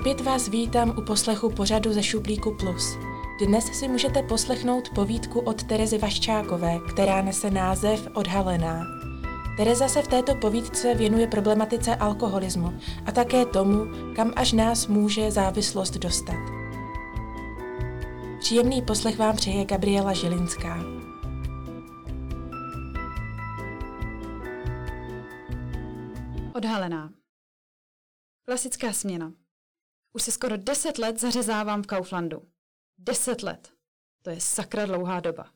Opět vás vítám u poslechu pořadu ze Šuplíku Plus. Dnes si můžete poslechnout povídku od Terezy Vaščákové, která nese název Odhalená. Tereza se v této povídce věnuje problematice alkoholismu a také tomu, kam až nás může závislost dostat. Příjemný poslech vám přeje Gabriela Žilinská. Odhalená. Klasická směna. Už se skoro deset let zařezávám v Kauflandu. Deset let. To je sakra dlouhá doba.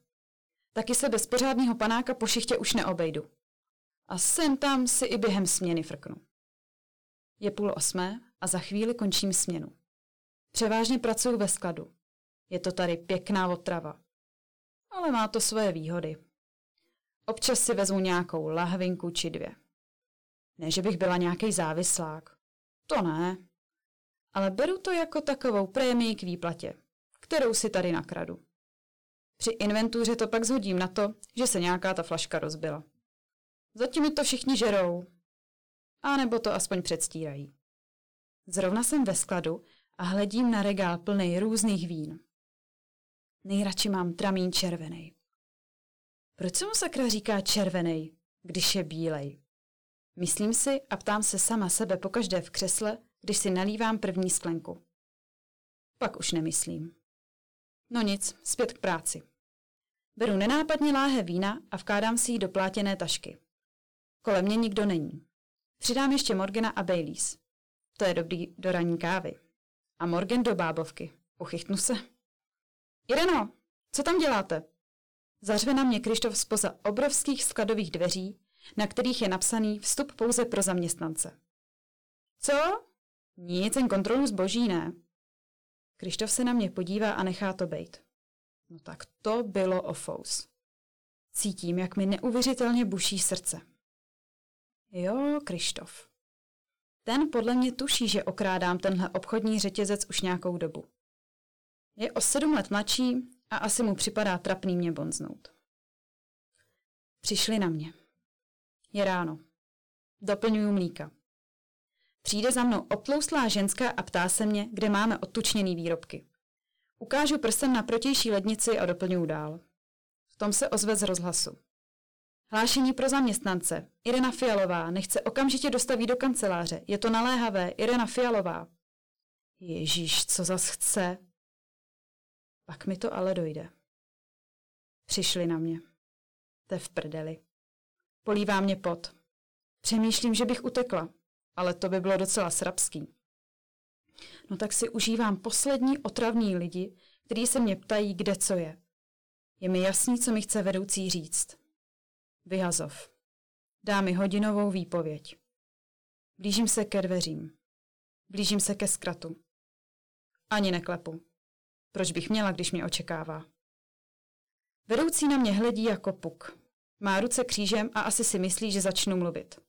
Taky se bez pořádného panáka po šichtě už neobejdu. A sem tam si i během směny frknu. Je půl osmé a za chvíli končím směnu. Převážně pracuji ve skladu. Je to tady pěkná otrava. Ale má to svoje výhody. Občas si vezmu nějakou lahvinku či dvě. Ne, že bych byla nějaký závislák. To ne. Ale beru to jako takovou prémii k výplatě, kterou si tady nakradu. Při inventuře to pak zhodím na to, že se nějaká ta flaška rozbila. Zatím mi to všichni žerou. A nebo to aspoň předstírají. Zrovna jsem ve skladu a hledím na regál plný různých vín. Nejradši mám tramín červený. Proč se mu sakra říká červený, když je bílej? Myslím si a ptám se sama sebe pokaždé v křesle, když si nalívám první sklenku. Pak už nemyslím. No nic, zpět k práci. Beru nenápadně láhe vína a vkládám si ji do plátěné tašky. Kolem mě nikdo není. Přidám ještě Morgana a Baileys. To je dobrý do ranní kávy. A Morgan do bábovky. Uchytnu se. Ireno, co tam děláte? Zařve na mě Krištof spoza obrovských skladových dveří, na kterých je napsaný vstup pouze pro zaměstnance. Co? Nic, jen kontrolu zboží, ne? Krištof se na mě podívá a nechá to bejt. No tak to bylo ofous. Cítím, jak mi neuvěřitelně buší srdce. Jo, Krištof. Ten podle mě tuší, že okrádám tenhle obchodní řetězec už nějakou dobu. Je o sedm let mladší a asi mu připadá trapný mě bonznout. Přišli na mě. Je ráno. Doplňuju mlíka. Přijde za mnou obtlouslá ženská a ptá se mě, kde máme odtučněný výrobky. Ukážu prstem na protější lednici a doplňuji dál. V tom se ozve z rozhlasu. Hlášení pro zaměstnance. Irena Fialová nechce okamžitě dostaví do kanceláře. Je to naléhavé. Irena Fialová. Ježíš, co zas chce? Pak mi to ale dojde. Přišli na mě. Te v prdeli. Polívá mě pot. Přemýšlím, že bych utekla, ale to by bylo docela srabský. No tak si užívám poslední otravní lidi, kteří se mě ptají, kde co je. Je mi jasný, co mi chce vedoucí říct. Vyhazov. Dá mi hodinovou výpověď. Blížím se ke dveřím. Blížím se ke skratu. Ani neklepu. Proč bych měla, když mě očekává? Vedoucí na mě hledí jako puk. Má ruce křížem a asi si myslí, že začnu mluvit.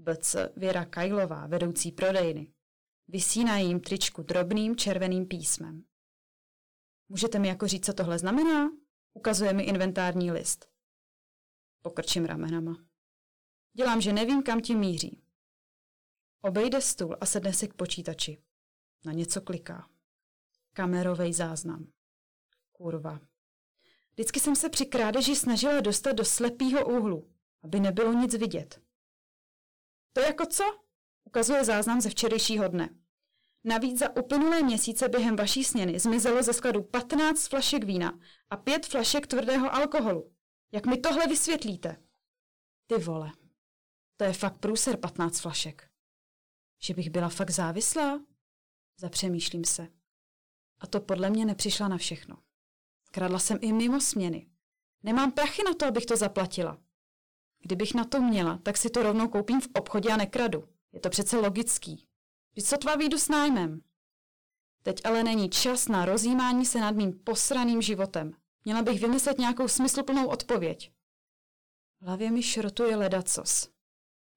BC Věra Kajlová, vedoucí prodejny. Vysí na jejím tričku drobným červeným písmem. Můžete mi jako říct, co tohle znamená? Ukazuje mi inventární list. Pokrčím ramenama. Dělám, že nevím, kam tím míří. Obejde stůl a sedne si k počítači. Na něco kliká. Kamerový záznam. Kurva. Vždycky jsem se při krádeži snažila dostat do slepého úhlu, aby nebylo nic vidět. To jako co? Ukazuje záznam ze včerejšího dne. Navíc za uplynulé měsíce během vaší směny zmizelo ze skladu 15 flašek vína a 5 flašek tvrdého alkoholu. Jak mi tohle vysvětlíte? Ty vole, to je fakt průser 15 flašek. Že bych byla fakt závislá? Zapřemýšlím se. A to podle mě nepřišla na všechno. Kradla jsem i mimo směny. Nemám prachy na to, abych to zaplatila. Kdybych na to měla, tak si to rovnou koupím v obchodě a nekradu. Je to přece logický. Vždyť sotva výjdu s nájmem. Teď ale není čas na rozjímání se nad mým posraným životem. Měla bych vymyslet nějakou smysluplnou odpověď. V hlavě mi šrotuje ledacos.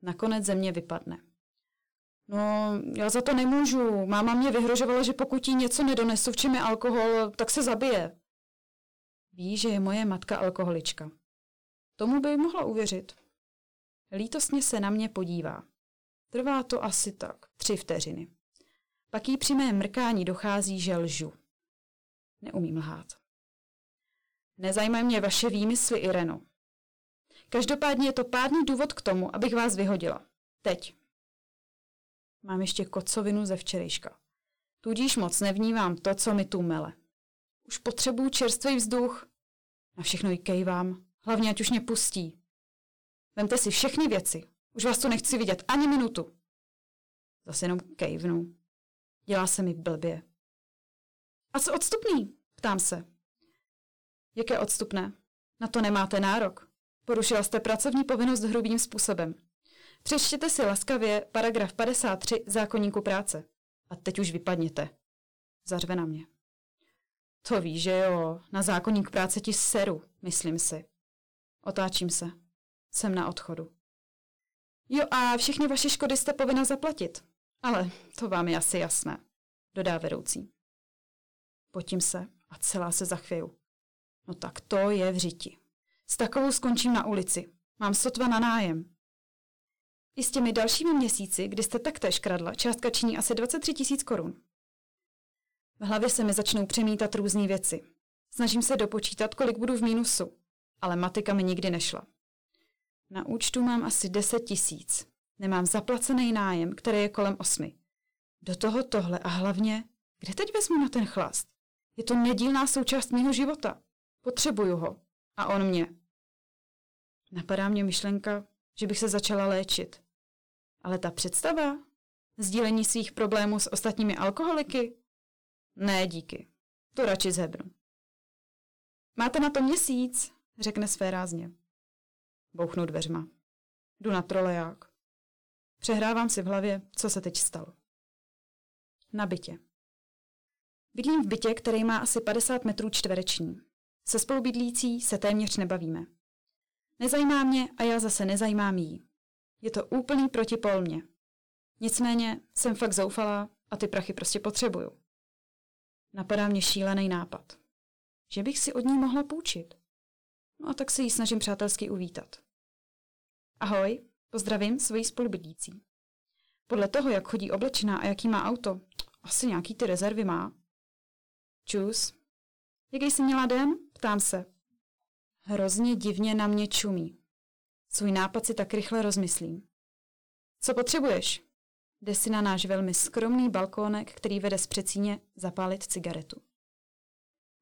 Nakonec ze mě vypadne. No, já za to nemůžu. Máma mě vyhrožovala, že pokud jí něco nedonesu, v čem je alkohol, tak se zabije. Ví, že je moje matka alkoholička. Tomu by mohla uvěřit. Lítostně se na mě podívá. Trvá to asi tak, tři vteřiny. Pak jí při mém mrkání dochází, že lžu. Neumím lhát. Nezajímají mě vaše výmysly, Ireno. Každopádně je to pádný důvod k tomu, abych vás vyhodila. Teď. Mám ještě kocovinu ze včerejška. Tudíž moc nevnívám to, co mi tu mele. Už potřebuju čerstvý vzduch. Na všechno jí kejvám, hlavně ať už mě pustí. Vemte si všechny věci. Už vás tu nechci vidět ani minutu. Zase jenom kejvnu. Dělá se mi blbě. A co odstupný? Ptám se. Jaké odstupné? Na to nemáte nárok. Porušila jste pracovní povinnost hrubým způsobem. Přečtěte si laskavě paragraf 53 zákonníku práce. A teď už vypadněte. Zařve na mě. To víš, že jo, na zákonník práce ti seru, myslím si. Otáčím se. Jsem na odchodu. Jo a všechny vaše škody jste povinna zaplatit. Ale to vám je asi jasné, dodá vedoucí. Potím se a celá se zachvěju. No tak to je v řiti. S takovou skončím na ulici. Mám sotva na nájem. I s těmi dalšími měsíci, kdy jste taktéž kradla, částka činí asi 23 tisíc korun. V hlavě se mi začnou přemítat různé věci. Snažím se dopočítat, kolik budu v mínusu, ale matika mi nikdy nešla. Na účtu mám asi 10 tisíc. Nemám zaplacený nájem, který je kolem osmi. Do toho tohle a hlavně, kde teď vezmu na ten chlast? Je to nedílná součást mého života. Potřebuju ho. A on mě. Napadá mě myšlenka, že bych se začala léčit. Ale ta představa? Sdílení svých problémů s ostatními alkoholiky? Ne, díky. To radši zhebnu. Máte na to měsíc, řekne své rázně. Bouchnu dveřma. Jdu na troleják. Přehrávám si v hlavě, co se teď stalo. Na bytě. Bydlím v bytě, který má asi 50 metrů čtvereční. Se spolubydlící se téměř nebavíme. Nezajímá mě a já zase nezajímám jí. Je to úplný protipol mě. Nicméně jsem fakt zoufalá a ty prachy prostě potřebuju. Napadá mě šílený nápad. Že bych si od ní mohla půjčit. No a tak se jí snažím přátelsky uvítat. Ahoj, pozdravím svoji spolubydlící. Podle toho, jak chodí oblečená a jaký má auto, asi nějaký ty rezervy má. Čus. Jaký jsi měla den? Ptám se. Hrozně divně na mě čumí. Svůj nápad si tak rychle rozmyslím. Co potřebuješ? Jde si na náš velmi skromný balkónek, který vede z přecíně, zapálit cigaretu.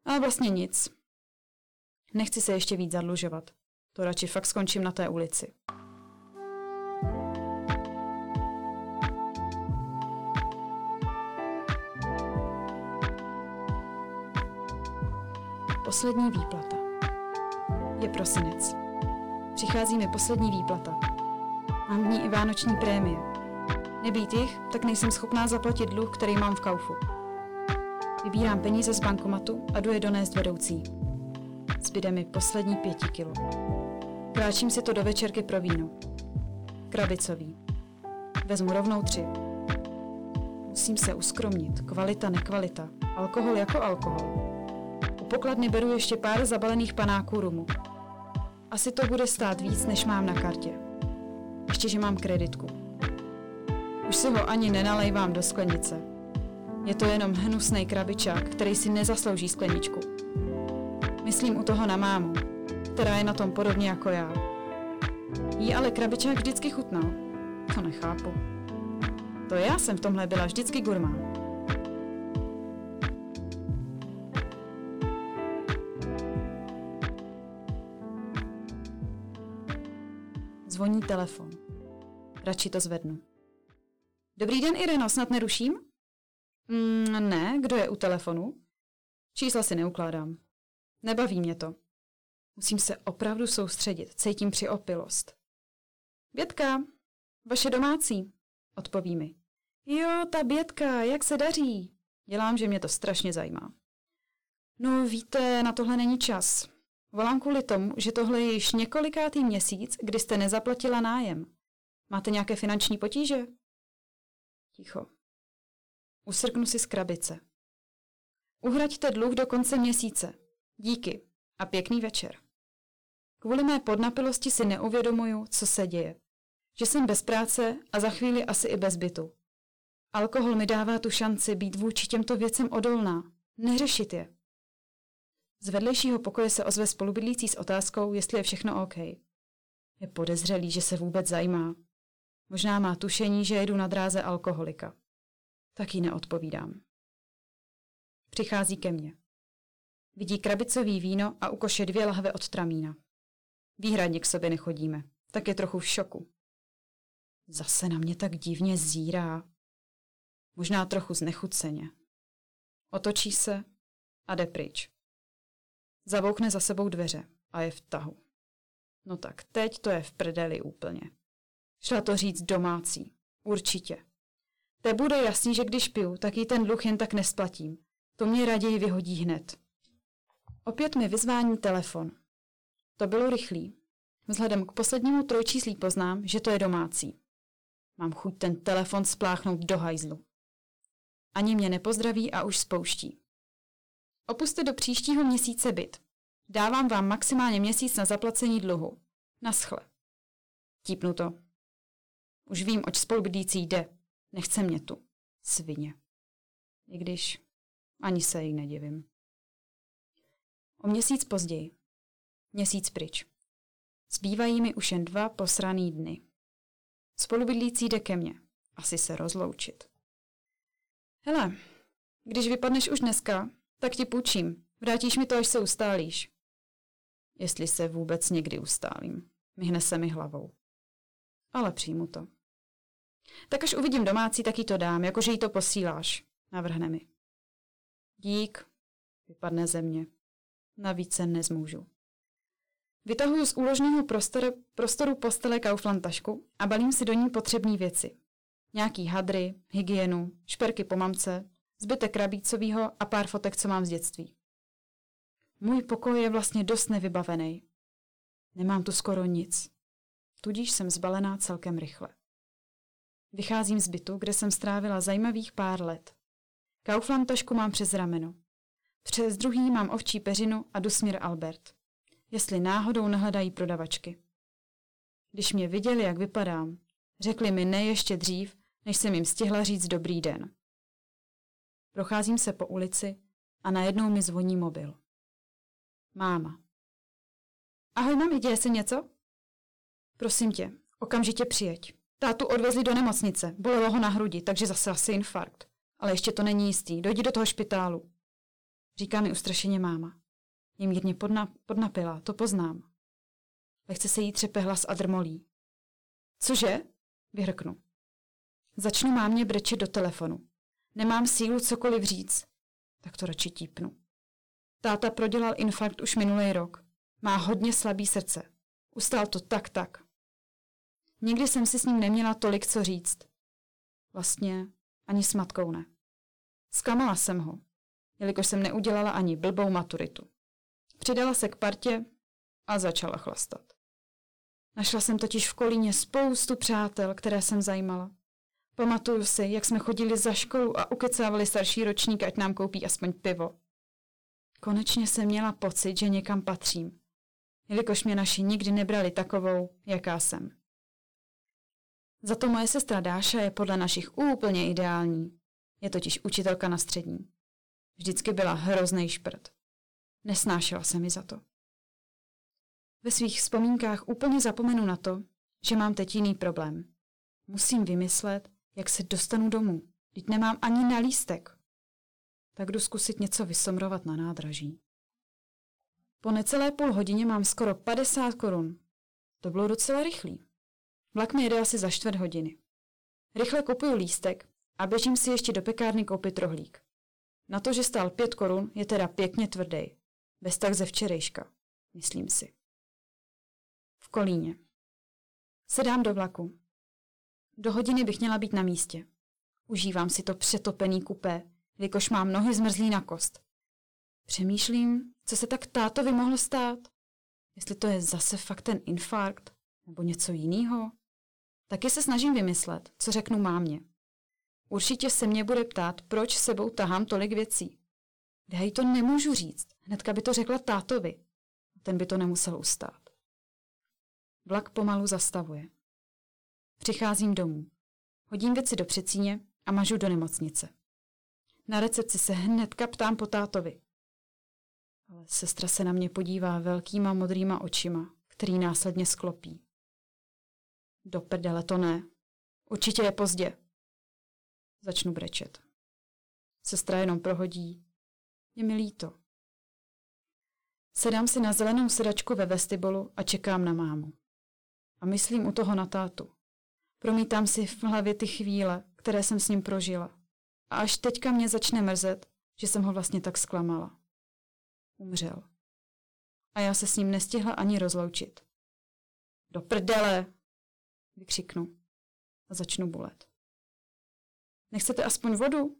Ale vlastně nic. Nechci se ještě víc zadlužovat. To radši fakt skončím na té ulici. Poslední výplata. Je prosinec. Přichází mi poslední výplata. Mám v ní i vánoční prémie. Nebýt jich, tak nejsem schopná zaplatit dluh, který mám v kaufu. Vybírám peníze z bankomatu a jdu je donést vedoucí. Zbyde mi poslední pěti kilo. Kráčím si to do večerky pro víno. Krabicový. Vezmu rovnou tři. Musím se uskromnit. Kvalita, nekvalita. Alkohol jako alkohol. U pokladny beru ještě pár zabalených panáků rumu. Asi to bude stát víc, než mám na kartě. Ještě, že mám kreditku. Už si ho ani nenalejvám do sklenice. Je to jenom hnusný krabičák, který si nezaslouží skleničku. Myslím u toho na mámu, která je na tom podobně jako já. Jí ale krabičák vždycky chutnal. To nechápu. To já jsem v tomhle byla vždycky gurmán. Zvoní telefon. Radši to zvednu. Dobrý den, Ireno, snad neruším? Mm, ne, kdo je u telefonu? Čísla si neukládám. Nebaví mě to. Musím se opravdu soustředit, cítím při opilost. Bětka, vaše domácí, odpoví mi. Jo, ta Bětka, jak se daří? Dělám, že mě to strašně zajímá. No víte, na tohle není čas. Volám kvůli tomu, že tohle je již několikátý měsíc, kdy jste nezaplatila nájem. Máte nějaké finanční potíže? Ticho. Usrknu si z krabice. Uhraďte dluh do konce měsíce. Díky a pěkný večer. Kvůli mé podnapilosti si neuvědomuju, co se děje. Že jsem bez práce a za chvíli asi i bez bytu. Alkohol mi dává tu šanci být vůči těmto věcem odolná. Neřešit je. Z vedlejšího pokoje se ozve spolubydlící s otázkou, jestli je všechno OK. Je podezřelý, že se vůbec zajímá. Možná má tušení, že jedu na dráze alkoholika. Tak jí neodpovídám. Přichází ke mně. Vidí krabicový víno a u koše dvě lahve od tramína. Výhradně k sobě nechodíme, tak je trochu v šoku. Zase na mě tak divně zírá. Možná trochu znechuceně. Otočí se a jde pryč. Zavoukne za sebou dveře a je v tahu. No tak teď to je v prdeli úplně. Šla to říct domácí. Určitě. Te bude jasný, že když piju, tak jí ten dluh jen tak nesplatím. To mě raději vyhodí hned. Opět mi vyzvání telefon. To bylo rychlý. Vzhledem k poslednímu trojčíslí poznám, že to je domácí. Mám chuť ten telefon spláchnout do hajzlu. Ani mě nepozdraví a už spouští. Opuste do příštího měsíce byt. Dávám vám maximálně měsíc na zaplacení dluhu. Naschle. Típnu to. Už vím, oč spolubydící jde. Nechce mě tu. Svině. I když ani se jí nedivím. O měsíc později. Měsíc pryč. Zbývají mi už jen dva posraný dny. Spolubydlící jde ke mně. Asi se rozloučit. Hele, když vypadneš už dneska, tak ti půjčím. Vrátíš mi to, až se ustálíš. Jestli se vůbec někdy ustálím. Myhne se mi hlavou. Ale přijmu to. Tak až uvidím domácí, tak jí to dám, jakože jí to posíláš. Navrhne mi. Dík. Vypadne ze mě. Navíc se nezmůžu. Vytahuju z úložného prostoru, prostoru postele Kaufland tašku a balím si do ní potřebné věci. Nějaký hadry, hygienu, šperky po mamce, zbytek krabícovýho a pár fotek, co mám z dětství. Můj pokoj je vlastně dost nevybavený. Nemám tu skoro nic. Tudíž jsem zbalená celkem rychle. Vycházím z bytu, kde jsem strávila zajímavých pár let. Kaufland tašku mám přes rameno. Přes druhý mám ovčí peřinu a dusmír Albert. Jestli náhodou nehledají prodavačky. Když mě viděli, jak vypadám, řekli mi ne ještě dřív, než jsem jim stihla říct dobrý den. Procházím se po ulici a najednou mi zvoní mobil. Máma. Ahoj, mami, děje se něco? Prosím tě, okamžitě přijeď. Tátu odvezli do nemocnice, bolelo ho na hrudi, takže zase asi infarkt. Ale ještě to není jistý, dojdi do toho špitálu. Říká mi ustrašeně máma. Je mírně podna, podnapila, to poznám. Lehce se jí třepe hlas a drmolí. Cože? Vyhrknu. Začnu mámě brečet do telefonu. Nemám sílu cokoliv říct. Tak to radši típnu. Táta prodělal infarkt už minulý rok. Má hodně slabý srdce. Ustál to tak tak. Nikdy jsem si s ním neměla tolik co říct. Vlastně ani s matkou ne. Zklamala jsem ho, jelikož jsem neudělala ani blbou maturitu. Přidala se k partě a začala chlastat. Našla jsem totiž v Kolíně spoustu přátel, které jsem zajímala. Pamatuju si, jak jsme chodili za školu a ukecávali starší ročník, ať nám koupí aspoň pivo. Konečně jsem měla pocit, že někam patřím, jelikož mě naši nikdy nebrali takovou, jaká jsem. Za to moje sestra Dáša je podle našich úplně ideální. Je totiž učitelka na střední. Vždycky byla hrozný šprt. Nesnášela se mi za to. Ve svých vzpomínkách úplně zapomenu na to, že mám teď jiný problém. Musím vymyslet, jak se dostanu domů. Teď nemám ani na lístek. Tak jdu zkusit něco vysomrovat na nádraží. Po necelé půl hodině mám skoro 50 korun. To bylo docela rychlý. Vlak mi jede asi za čtvrt hodiny. Rychle kupuju lístek a běžím si ještě do pekárny koupit rohlík. Na to, že stál pět korun, je teda pěkně tvrdý. Bez tak ze včerejška, myslím si. V Kolíně. Sedám do vlaku. Do hodiny bych měla být na místě. Užívám si to přetopený kupé, jelikož mám nohy zmrzlý na kost. Přemýšlím, co se tak tátovi mohlo stát. Jestli to je zase fakt ten infarkt, nebo něco jiného. Taky se snažím vymyslet, co řeknu mámě. Určitě se mě bude ptát, proč sebou tahám tolik věcí. Já jí to nemůžu říct, hnedka by to řekla tátovi. Ten by to nemusel ustát. Vlak pomalu zastavuje. Přicházím domů. Hodím věci do přecíně a mažu do nemocnice. Na recepci se hnedka ptám po tátovi. Ale sestra se na mě podívá velkýma modrýma očima, který následně sklopí. Do prdele to ne. Určitě je pozdě. Začnu brečet. Sestra jenom prohodí. Je mi líto. Sedám si na zelenou sedačku ve vestibulu a čekám na mámu. A myslím u toho na tátu. Promítám si v hlavě ty chvíle, které jsem s ním prožila. A až teďka mě začne mrzet, že jsem ho vlastně tak zklamala. Umřel. A já se s ním nestihla ani rozloučit. Do prdele! Vykřiknu a začnu bolet. Nechcete aspoň vodu?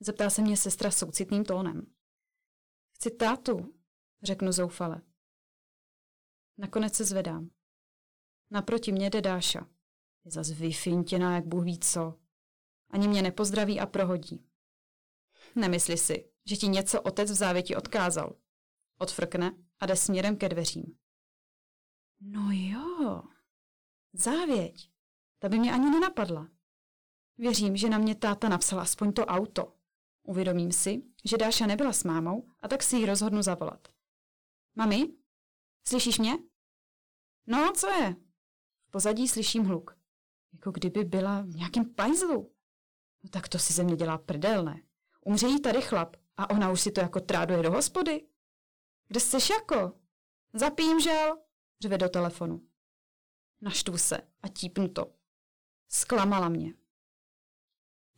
Zeptá se mě sestra soucitným tónem. Chci tátu, řeknu zoufale. Nakonec se zvedám. Naproti mě jde Dáša. Je zas vyfintěná, jak Bůh ví co. Ani mě nepozdraví a prohodí. Nemysli si, že ti něco otec v závěti odkázal. Odfrkne a jde směrem ke dveřím. No jo, závěť. Ta by mě ani nenapadla. Věřím, že na mě táta napsala aspoň to auto. Uvědomím si, že Dáša nebyla s mámou a tak si ji rozhodnu zavolat. Mami, slyšíš mě? No, co je? V pozadí slyším hluk. Jako kdyby byla v nějakém pajzlu. No tak to si ze mě dělá prdel, ne? Umře jí tady chlap a ona už si to jako tráduje do hospody. Kde jsi jako? Zapím, žel? Řve do telefonu. Naštvu se a típnu to. Sklamala mě.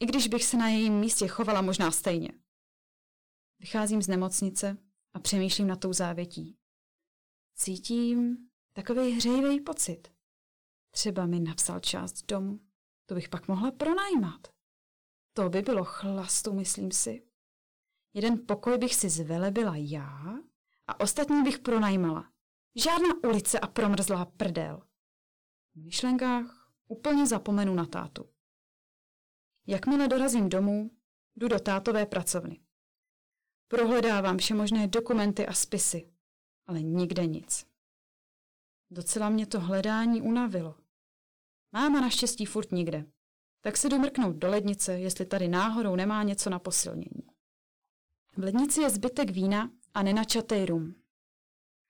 I když bych se na jejím místě chovala možná stejně. Vycházím z nemocnice a přemýšlím na tou závětí. Cítím takový hřejivý pocit. Třeba mi napsal část domu, to bych pak mohla pronajímat. To by bylo chlastu, myslím si. Jeden pokoj bych si zvelebila já a ostatní bych pronajímala. Žádná ulice a promrzlá prdel. V myšlenkách úplně zapomenu na tátu. Jakmile dorazím domů, jdu do tátové pracovny. Prohledávám všemožné dokumenty a spisy, ale nikde nic. Docela mě to hledání unavilo. Máma naštěstí furt nikde, tak se jdu mrknout do lednice, jestli tady náhodou nemá něco na posilnění. V lednici je zbytek vína a nenačatý rum.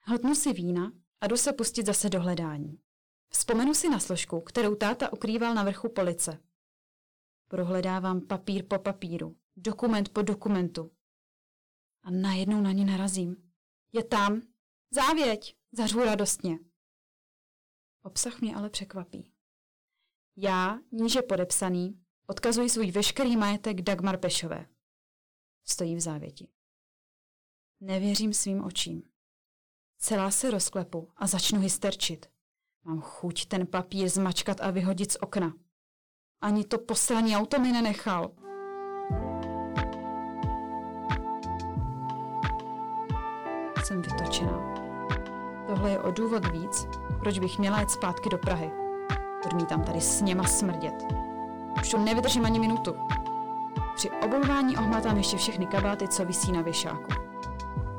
Hltnu si vína a jdu se pustit zase do hledání. Vzpomenu si na složku, kterou táta ukrýval na vrchu police. Prohledávám papír po papíru, dokument po dokumentu. A najednou na ní narazím. Je tam. Závěť! Zařvu radostně. Obsah mě ale překvapí. Já, níže podepsaný, odkazuji svůj veškerý majetek Dagmar Pešové. Stojí v závěti. Nevěřím svým očím. Celá se rozklepu a začnu hysterčit. Mám chuť ten papír zmačkat a vyhodit z okna. Ani to posraní auto mi nenechal. Jsem vytočená. Tohle je o důvod víc, proč bych měla jet zpátky do Prahy. Odmítám tady s něma smrdět. Už to nevydržím ani minutu. Při obouvání ohmatám ještě všechny kabáty, co visí na věšáku.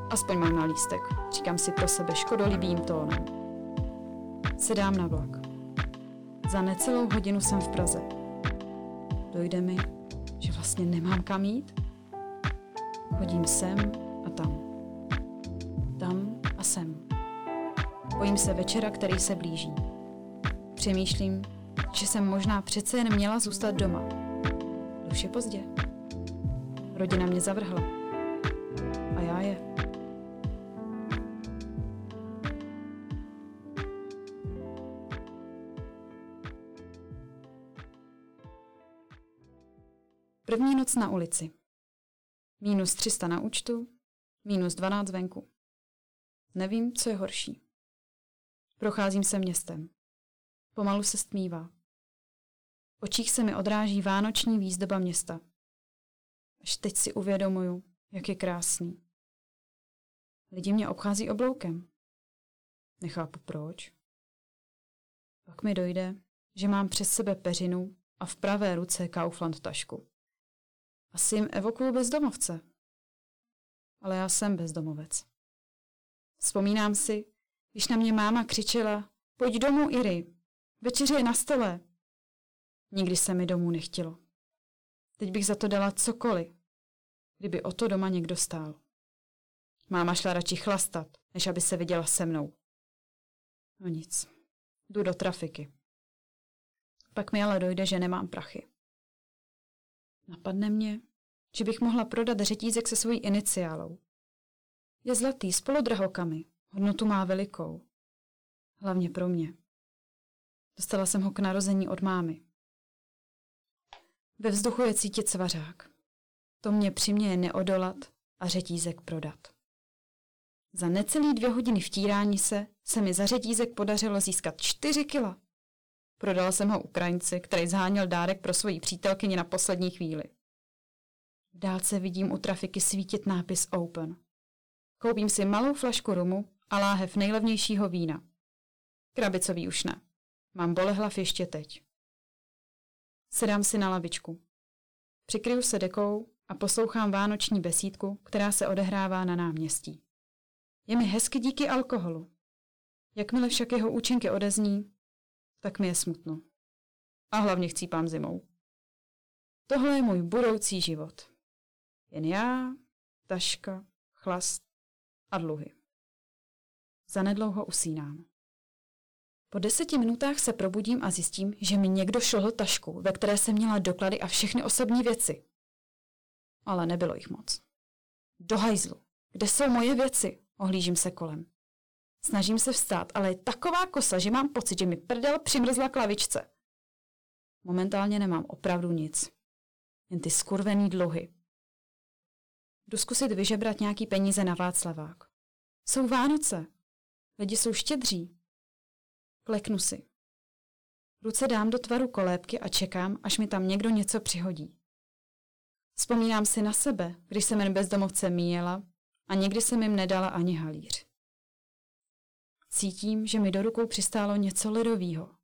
Aspoň mám na lístek, říkám si pro sebe škodolibým tónem. Sedám na vlak. Za necelou hodinu jsem v Praze. Dojde mi, že vlastně nemám kam jít? Chodím sem a tam. Tam a sem. Bojím se večera, který se blíží. Přemýšlím, že jsem možná přece jen měla zůstat doma. Už je pozdě. Rodina mě zavrhla. První noc na ulici. Minus 300 na účtu, minus 12 venku. Nevím, co je horší. Procházím se městem. Pomalu se stmívá. V očích se mi odráží vánoční výzdoba města. Až teď si uvědomuju, jak je krásný. Lidi mě obchází obloukem. Nechápu proč. Pak mi dojde, že mám přes sebe peřinu a v pravé ruce Kaufland tašku. Asi jim evokuju bezdomovce. Ale já jsem bezdomovec. Vzpomínám si, když na mě máma křičela, pojď domů, Iry, večeře je na stole. Nikdy se mi domů nechtělo. Teď bych za to dala cokoliv, kdyby o to doma někdo stál. Máma šla radši chlastat, než aby se viděla se mnou. No nic, jdu do trafiky. Pak mi ale dojde, že nemám prachy. Napadne mě, že bych mohla prodat řetízek se svojí iniciálou. Je zlatý s polodrahokami, hodnotu má velikou. Hlavně pro mě. Dostala jsem ho k narození od mámy. Ve vzduchu je cítit svařák. To mě přiměje neodolat a řetízek prodat. Za necelý dvě hodiny vtírání se se mi za řetízek podařilo získat čtyři kila. Prodala jsem ho Ukrajinci, který zháněl dárek pro svoji přítelkyni na poslední chvíli. V dálce vidím u trafiky svítit nápis Open. Koupím si malou flašku rumu a láhev nejlevnějšího vína. Krabicový už ne. Mám bolehlav ještě teď. Sedám si na lavičku. Přikryju se dekou a poslouchám vánoční besídku, která se odehrává na náměstí. Je mi hezky díky alkoholu. Jakmile však jeho účinky odezní, tak mi je smutno. A hlavně chcípám zimou. Tohle je můj budoucí život. Jen já, taška, chlast a dluhy. Zanedlouho usínám. Po deseti minutách se probudím a zjistím, že mi někdo šlhl tašku, ve které jsem měla doklady a všechny osobní věci. Ale nebylo jich moc. Do hajzlu. Kde jsou moje věci? Ohlížím se kolem. Snažím se vstát, ale je taková kosa, že mám pocit, že mi prdel přimrzla klavičce. Momentálně nemám opravdu nic. Jen ty skurvený dluhy. Jdu zkusit vyžebrat nějaký peníze na Václavák. Jsou Vánoce. Lidi jsou štědří. Kleknu si. Ruce dám do tvaru kolébky a čekám, až mi tam někdo něco přihodí. Vzpomínám si na sebe, když jsem jen bezdomovce míjela a nikdy jsem jim nedala ani halíř. Cítím, že mi do rukou přistálo něco ledového.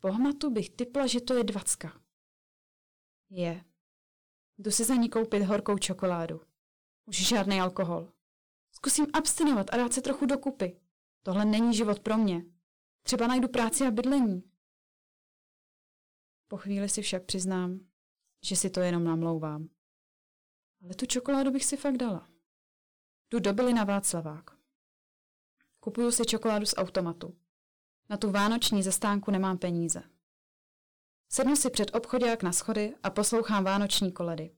Po hmatu bych typla, že to je dvacka. Je. Jdu si za ní koupit horkou čokoládu. Už žádný alkohol. Zkusím abstinovat a dát se trochu dokupy. Tohle není život pro mě. Třeba najdu práci a bydlení. Po chvíli si však přiznám, že si to jenom namlouvám. Ale tu čokoládu bych si fakt dala. Jdu do na Václavák. Kupuju si čokoládu z automatu. Na tu vánoční zastánku nemám peníze. Sednu si před obchodák na schody a poslouchám vánoční koledy.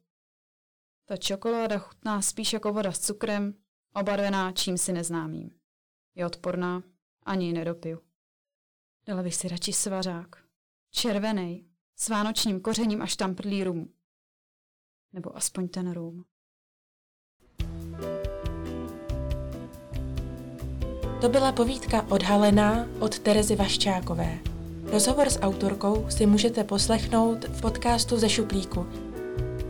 Ta čokoláda chutná spíš jako voda s cukrem, obarvená čím si neznámým. Je odporná, ani ji nedopiju. Dala bych si radši svařák. Červený, s vánočním kořením a štamprlí rum. Nebo aspoň ten rum. To byla povídka odhalená od Terezy Vaščákové. Rozhovor s autorkou si můžete poslechnout v podcastu ze šuplíku.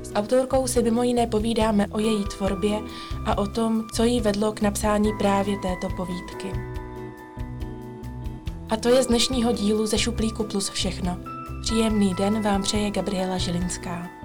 S autorkou si mimo jiné povídáme o její tvorbě a o tom, co jí vedlo k napsání právě této povídky. A to je z dnešního dílu ze Šuplíku plus všechno. Příjemný den vám přeje Gabriela Žilinská.